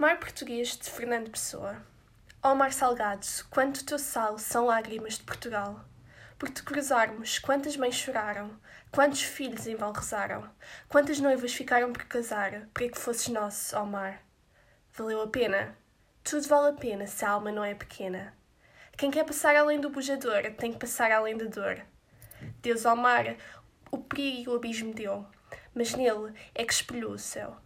Mar Português de Fernando Pessoa. Ó mar salgado, quanto teu sal são lágrimas de Portugal. Por te cruzarmos, quantas mães choraram, quantos filhos em vão rezaram, quantas noivas ficaram por casar, para que fosses nosso, ó mar. Valeu a pena? Tudo vale a pena se a alma não é pequena. Quem quer passar além do bujador tem que passar além da dor. Deus ao mar o perigo e o abismo deu, mas nele é que espelhou o céu.